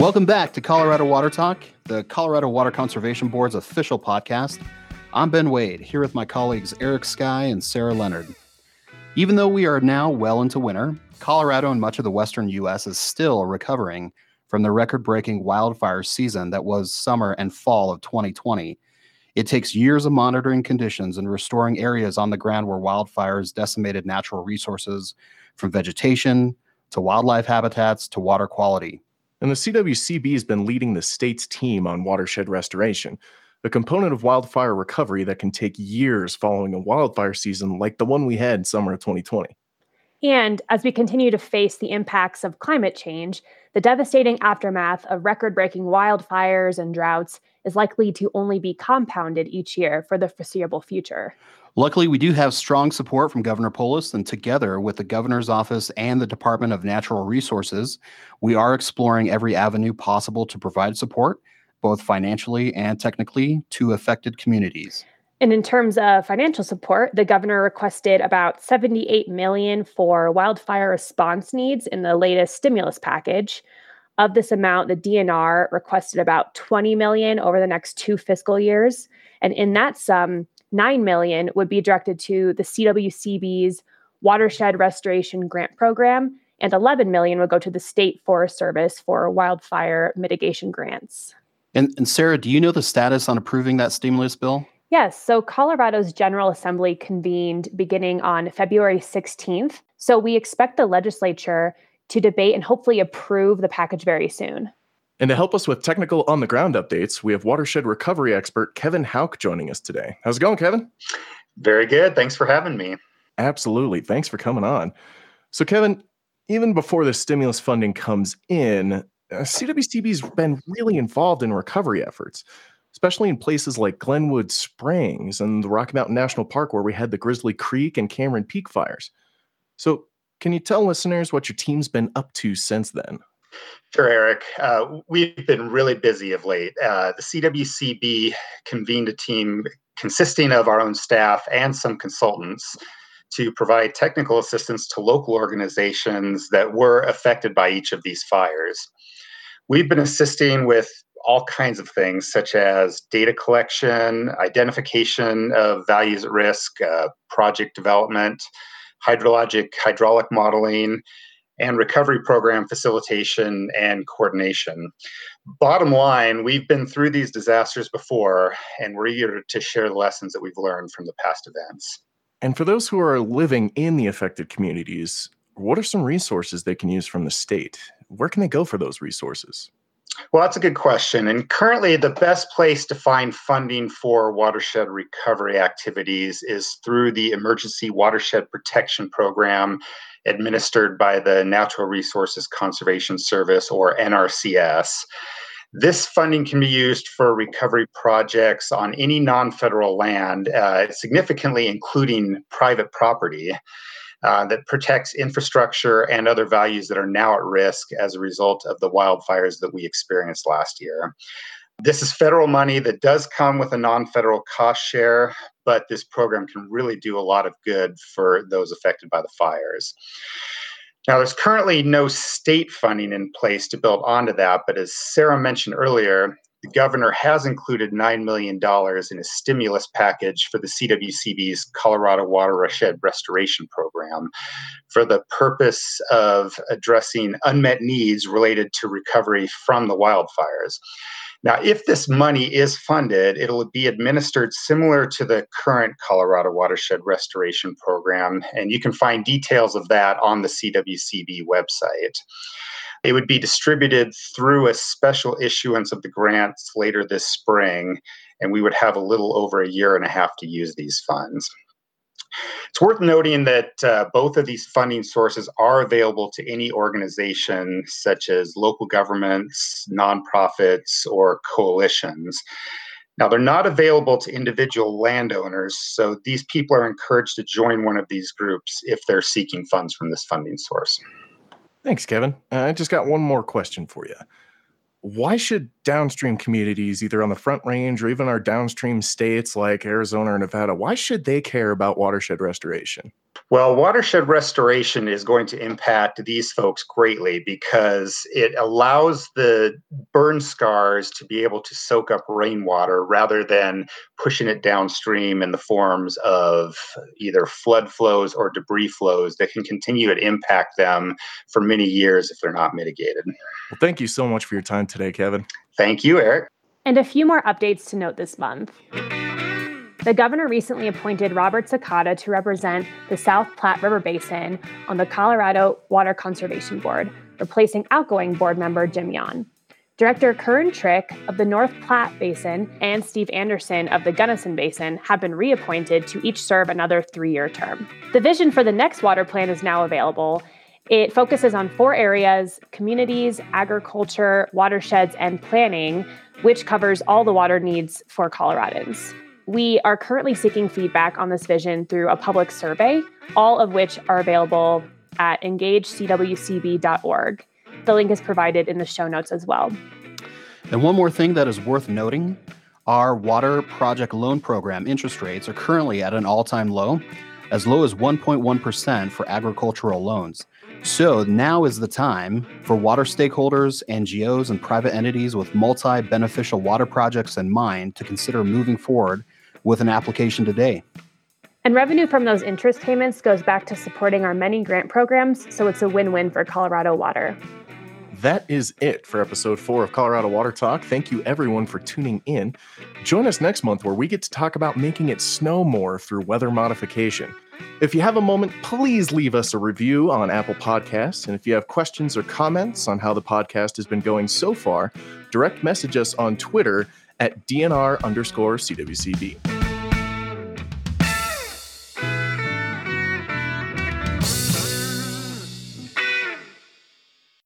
Welcome back to Colorado Water Talk, the Colorado Water Conservation Board's official podcast. I'm Ben Wade, here with my colleagues Eric Sky and Sarah Leonard. Even though we are now well into winter, Colorado and much of the western U.S. is still recovering from the record breaking wildfire season that was summer and fall of 2020. It takes years of monitoring conditions and restoring areas on the ground where wildfires decimated natural resources, from vegetation to wildlife habitats to water quality. And the CWCB has been leading the state's team on watershed restoration, a component of wildfire recovery that can take years following a wildfire season like the one we had in summer of 2020. And as we continue to face the impacts of climate change, the devastating aftermath of record breaking wildfires and droughts is likely to only be compounded each year for the foreseeable future. Luckily, we do have strong support from Governor Polis, and together with the governor's office and the Department of Natural Resources, we are exploring every avenue possible to provide support, both financially and technically, to affected communities. And in terms of financial support, the governor requested about 78 million for wildfire response needs in the latest stimulus package. Of this amount, the DNR requested about 20 million over the next two fiscal years. And in that sum, 9 million would be directed to the CWCB's Watershed Restoration Grant Program, and 11 million would go to the State Forest Service for wildfire mitigation grants. And, and Sarah, do you know the status on approving that stimulus bill? Yes. So Colorado's General Assembly convened beginning on February 16th. So we expect the legislature to debate and hopefully approve the package very soon. And to help us with technical on the ground updates, we have watershed recovery expert Kevin Houck joining us today. How's it going, Kevin? Very good. Thanks for having me. Absolutely. Thanks for coming on. So, Kevin, even before the stimulus funding comes in, uh, CWCB's been really involved in recovery efforts especially in places like Glenwood Springs and the Rocky Mountain National Park, where we had the Grizzly Creek and Cameron Peak fires. So, can you tell listeners what your team's been up to since then? Sure, Eric. Uh, we've been really busy of late. Uh, the CWCB convened a team consisting of our own staff and some consultants to provide technical assistance to local organizations that were affected by each of these fires. We've been assisting with all kinds of things, such as data collection, identification of values at risk, uh, project development, hydrologic hydraulic modeling, and recovery program facilitation and coordination. Bottom line, we've been through these disasters before, and we're eager to share the lessons that we've learned from the past events. And for those who are living in the affected communities, what are some resources they can use from the state? Where can they go for those resources? Well, that's a good question. And currently, the best place to find funding for watershed recovery activities is through the Emergency Watershed Protection Program administered by the Natural Resources Conservation Service, or NRCS. This funding can be used for recovery projects on any non federal land, uh, significantly including private property. Uh, that protects infrastructure and other values that are now at risk as a result of the wildfires that we experienced last year. This is federal money that does come with a non federal cost share, but this program can really do a lot of good for those affected by the fires. Now, there's currently no state funding in place to build onto that, but as Sarah mentioned earlier, the governor has included $9 million in a stimulus package for the CWCB's Colorado Watershed Restoration Program for the purpose of addressing unmet needs related to recovery from the wildfires. Now, if this money is funded, it'll be administered similar to the current Colorado Watershed Restoration Program, and you can find details of that on the CWCB website. It would be distributed through a special issuance of the grants later this spring, and we would have a little over a year and a half to use these funds. It's worth noting that uh, both of these funding sources are available to any organization, such as local governments, nonprofits, or coalitions. Now, they're not available to individual landowners, so these people are encouraged to join one of these groups if they're seeking funds from this funding source. Thanks, Kevin. Uh, I just got one more question for you. Why should downstream communities, either on the Front Range or even our downstream states like Arizona or Nevada, why should they care about watershed restoration? Well, watershed restoration is going to impact these folks greatly because it allows the burn scars to be able to soak up rainwater rather than pushing it downstream in the forms of either flood flows or debris flows that can continue to impact them for many years if they're not mitigated. Well, thank you so much for your time today, Kevin. Thank you, Eric. And a few more updates to note this month. The governor recently appointed Robert Sakata to represent the South Platte River Basin on the Colorado Water Conservation Board, replacing outgoing board member Jim Yahn. Director Curran Trick of the North Platte Basin and Steve Anderson of the Gunnison Basin have been reappointed to each serve another three year term. The vision for the next water plan is now available. It focuses on four areas communities, agriculture, watersheds, and planning, which covers all the water needs for Coloradans. We are currently seeking feedback on this vision through a public survey, all of which are available at engagecwcb.org. The link is provided in the show notes as well. And one more thing that is worth noting our water project loan program interest rates are currently at an all time low, as low as 1.1% for agricultural loans. So now is the time for water stakeholders, NGOs, and private entities with multi beneficial water projects in mind to consider moving forward with an application today. And revenue from those interest payments goes back to supporting our many grant programs, so it's a win win for Colorado Water. That is it for episode four of Colorado Water Talk. Thank you, everyone, for tuning in. Join us next month where we get to talk about making it snow more through weather modification. If you have a moment, please leave us a review on Apple Podcasts. And if you have questions or comments on how the podcast has been going so far, direct message us on Twitter at DNR underscore CWCB.